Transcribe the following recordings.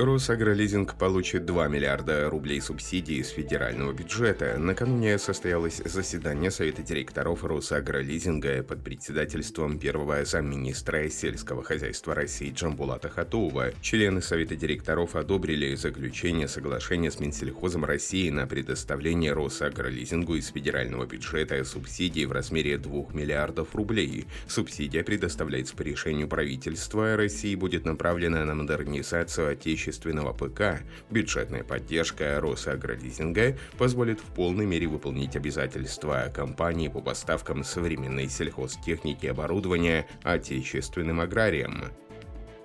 Росагролизинг получит 2 миллиарда рублей субсидий из федерального бюджета. Накануне состоялось заседание Совета директоров Росагролизинга под председательством первого замминистра сельского хозяйства России Джамбулата Хатуова. Члены Совета директоров одобрили заключение соглашения с Минсельхозом России на предоставление Росагролизингу из федерального бюджета субсидий в размере 2 миллиардов рублей. Субсидия предоставляется по решению правительства России будет направлена на модернизацию отечественных отечественного ПК, бюджетная поддержка Росагролизинга позволит в полной мере выполнить обязательства компании по поставкам современной сельхозтехники и оборудования отечественным аграриям.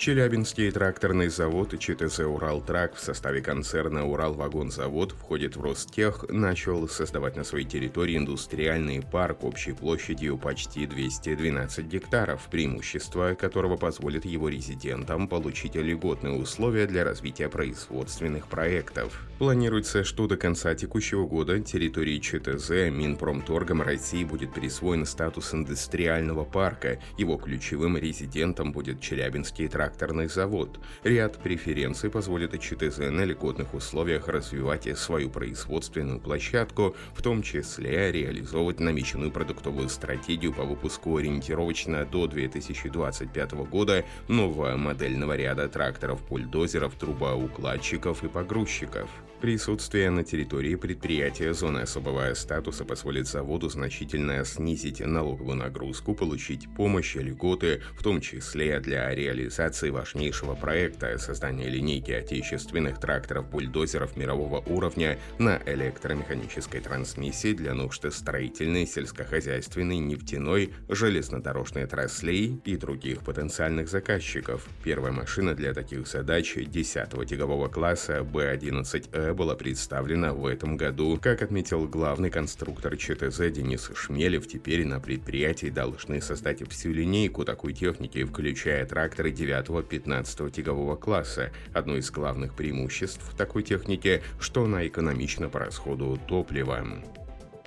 Челябинский тракторный завод ЧТЗ «Уралтрак» в составе концерна «Уралвагонзавод» входит в Ростех, начал создавать на своей территории индустриальный парк общей площадью почти 212 гектаров, преимущество которого позволит его резидентам получить льготные условия для развития производственных проектов. Планируется, что до конца текущего года территории ЧТЗ Минпромторгом России будет присвоен статус индустриального парка. Его ключевым резидентом будет Челябинский тракторный тракторный завод. Ряд преференций позволит ЧТЗ на льготных условиях развивать свою производственную площадку, в том числе реализовывать намеченную продуктовую стратегию по выпуску ориентировочно до 2025 года нового модельного ряда тракторов, бульдозеров, трубоукладчиков и погрузчиков. Присутствие на территории предприятия зоны особого статуса позволит заводу значительно снизить налоговую нагрузку, получить помощь и льготы, в том числе для реализации важнейшего проекта создания линейки отечественных тракторов-бульдозеров мирового уровня на электромеханической трансмиссии для нужд строительной, сельскохозяйственной, нефтяной, железнодорожной отраслей и других потенциальных заказчиков. Первая машина для таких задач 10 тягового класса B11E была представлена в этом году. Как отметил главный конструктор ЧТЗ Денис Шмелев, теперь на предприятии должны создать всю линейку такой техники, включая тракторы 9-15 тягового класса. Одно из главных преимуществ такой техники, что она экономична по расходу топлива.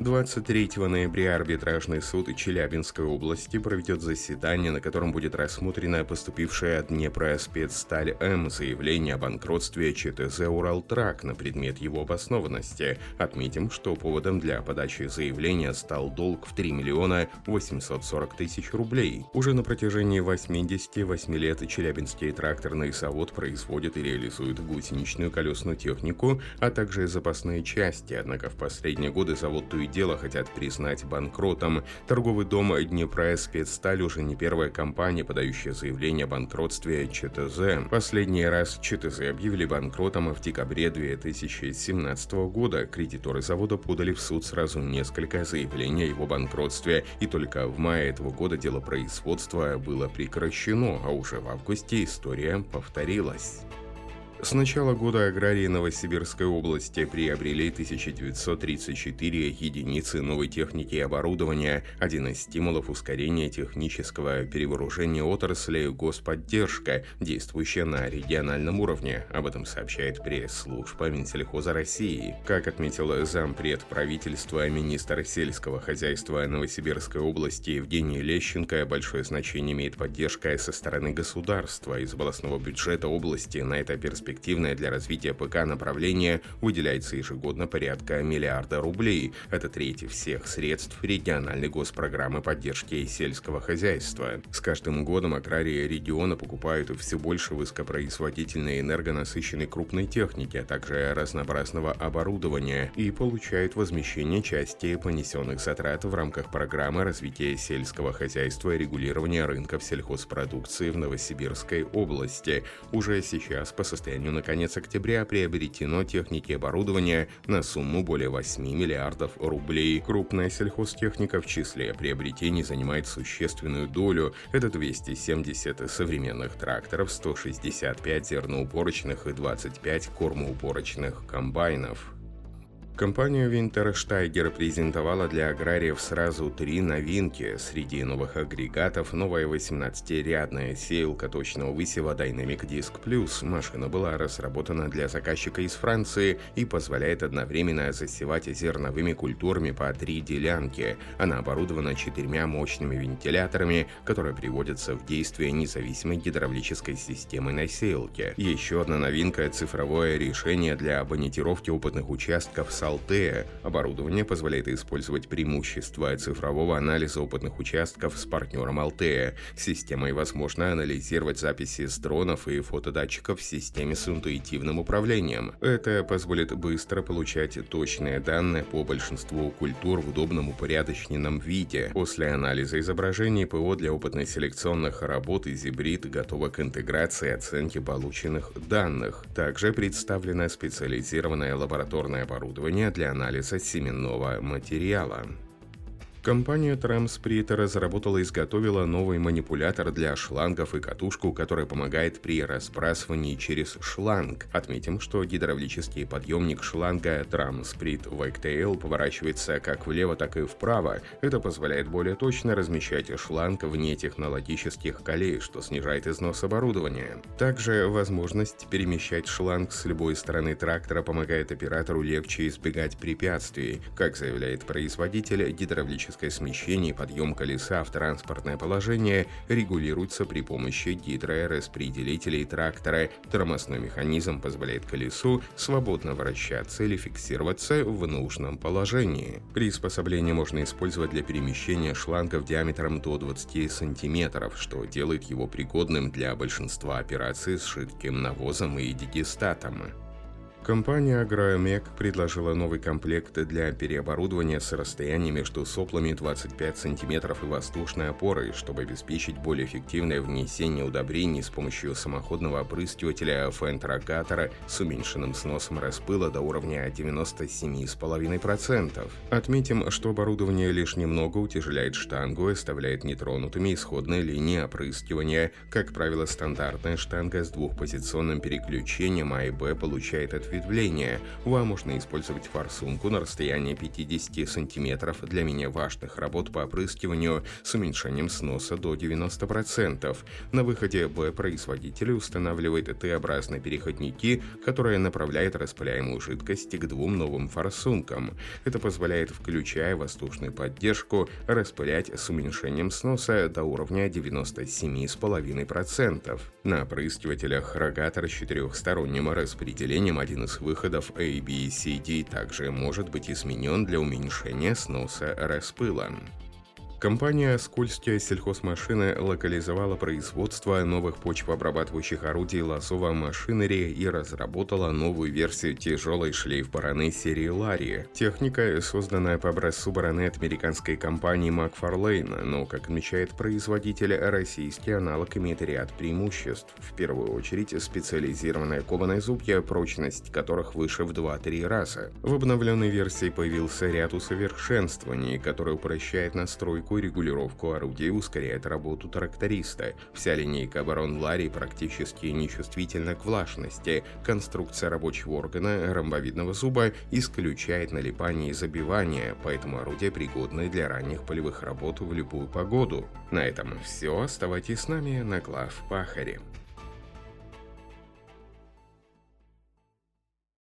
23 ноября арбитражный суд Челябинской области проведет заседание, на котором будет рассмотрено поступившее от Днепра спецсталь М заявление о банкротстве ЧТЗ «Уралтрак» на предмет его обоснованности. Отметим, что поводом для подачи заявления стал долг в 3 миллиона 840 тысяч рублей. Уже на протяжении 88 лет Челябинский тракторный завод производит и реализует гусеничную колесную технику, а также запасные части, однако в последние годы завод то и дело хотят признать банкротом. Торговый дом Днепра Спецсталь уже не первая компания, подающая заявление о банкротстве ЧТЗ. Последний раз ЧТЗ объявили банкротом в декабре 2017 года. Кредиторы завода подали в суд сразу несколько заявлений о его банкротстве, и только в мае этого года дело производства было прекращено, а уже в августе история повторилась. С начала года аграрии Новосибирской области приобрели 1934 единицы новой техники и оборудования. Один из стимулов ускорения технического перевооружения отрасли – господдержка, действующая на региональном уровне. Об этом сообщает пресс-служба Минсельхоза России. Как отметил зампред правительства министр сельского хозяйства Новосибирской области Евгений Лещенко, большое значение имеет поддержка со стороны государства. Из областного бюджета области на это перспектива перспективное для развития ПК направление выделяется ежегодно порядка миллиарда рублей. Это треть всех средств региональной госпрограммы поддержки сельского хозяйства. С каждым годом аграрии региона покупают все больше высокопроизводительной энергонасыщенной крупной техники, а также разнообразного оборудования и получают возмещение части понесенных затрат в рамках программы развития сельского хозяйства и регулирования рынков сельхозпродукции в Новосибирской области. Уже сейчас по состоянию состоянию на конец октября приобретено техники и оборудование на сумму более 8 миллиардов рублей. Крупная сельхозтехника в числе приобретений занимает существенную долю. Это 270 современных тракторов, 165 зерноуборочных и 25 кормоуборочных комбайнов. Компания Wintersteiger презентовала для аграриев сразу три новинки. Среди новых агрегатов новая 18-рядная сеялка точного высева Dynamic Disc Plus. Машина была разработана для заказчика из Франции и позволяет одновременно засевать зерновыми культурами по три делянки. Она оборудована четырьмя мощными вентиляторами, которые приводятся в действие независимой гидравлической системой на сеялке. Еще одна новинка – цифровое решение для абонетировки опытных участков с Altea. Оборудование позволяет использовать преимущества цифрового анализа опытных участков с партнером Altea. Системой возможно анализировать записи с дронов и фотодатчиков в системе с интуитивным управлением. Это позволит быстро получать точные данные по большинству культур в удобном упорядоченном виде. После анализа изображений ПО для опытно-селекционных работ Изибрид готова к интеграции и оценке полученных данных. Также представлено специализированное лабораторное оборудование для анализа семенного материала. Компания Tramsprit разработала и изготовила новый манипулятор для шлангов и катушку, который помогает при разбрасывании через шланг. Отметим, что гидравлический подъемник шланга Tramsprit Wagtail поворачивается как влево, так и вправо. Это позволяет более точно размещать шланг вне технологических колей, что снижает износ оборудования. Также возможность перемещать шланг с любой стороны трактора помогает оператору легче избегать препятствий. Как заявляет производитель, гидравлический динамическое смещение и подъем колеса в транспортное положение регулируется при помощи гидрораспределителей трактора. Тормозной механизм позволяет колесу свободно вращаться или фиксироваться в нужном положении. Приспособление можно использовать для перемещения шлангов диаметром до 20 см, что делает его пригодным для большинства операций с жидким навозом и дигестатом. Компания Agroamec предложила новый комплект для переоборудования с расстоянием между соплами 25 см и воздушной опорой, чтобы обеспечить более эффективное внесение удобрений с помощью самоходного опрыскивателя фентрогатора с уменьшенным сносом распыла до уровня 97,5%. Отметим, что оборудование лишь немного утяжеляет штангу и оставляет нетронутыми исходные линии опрыскивания. Как правило, стандартная штанга с двухпозиционным переключением А и Б получает от ответвления. Вам можно использовать форсунку на расстоянии 50 см для менее важных работ по опрыскиванию с уменьшением сноса до 90%. На выходе Б производитель устанавливает Т-образные переходники, которые направляют распыляемую жидкость к двум новым форсункам. Это позволяет, включая воздушную поддержку, распылять с уменьшением сноса до уровня 97,5%. На опрыскивателях рогатор с четырехсторонним распределением один один из выходов A, B, C, D также может быть изменен для уменьшения сноса распыла. Компания «Скользкие сельхозмашины» локализовала производство новых почвообрабатывающих орудий лосово машинери и разработала новую версию тяжелой шлейф-бараны серии Ларри. Техника, созданная по образцу бараны от американской компании Макфарлейн, но, как отмечает производитель, российский аналог имеет ряд преимуществ. В первую очередь, специализированная кованая зубья, прочность которых выше в 2-3 раза. В обновленной версии появился ряд усовершенствований, который упрощает настройку и регулировку орудия ускоряет работу тракториста. Вся линейка оборон Ларри практически нечувствительна к влажности. Конструкция рабочего органа ромбовидного зуба исключает налипание и забивание, поэтому орудие пригодно для ранних полевых работ в любую погоду. На этом все. Оставайтесь с нами на Глав Пахаре.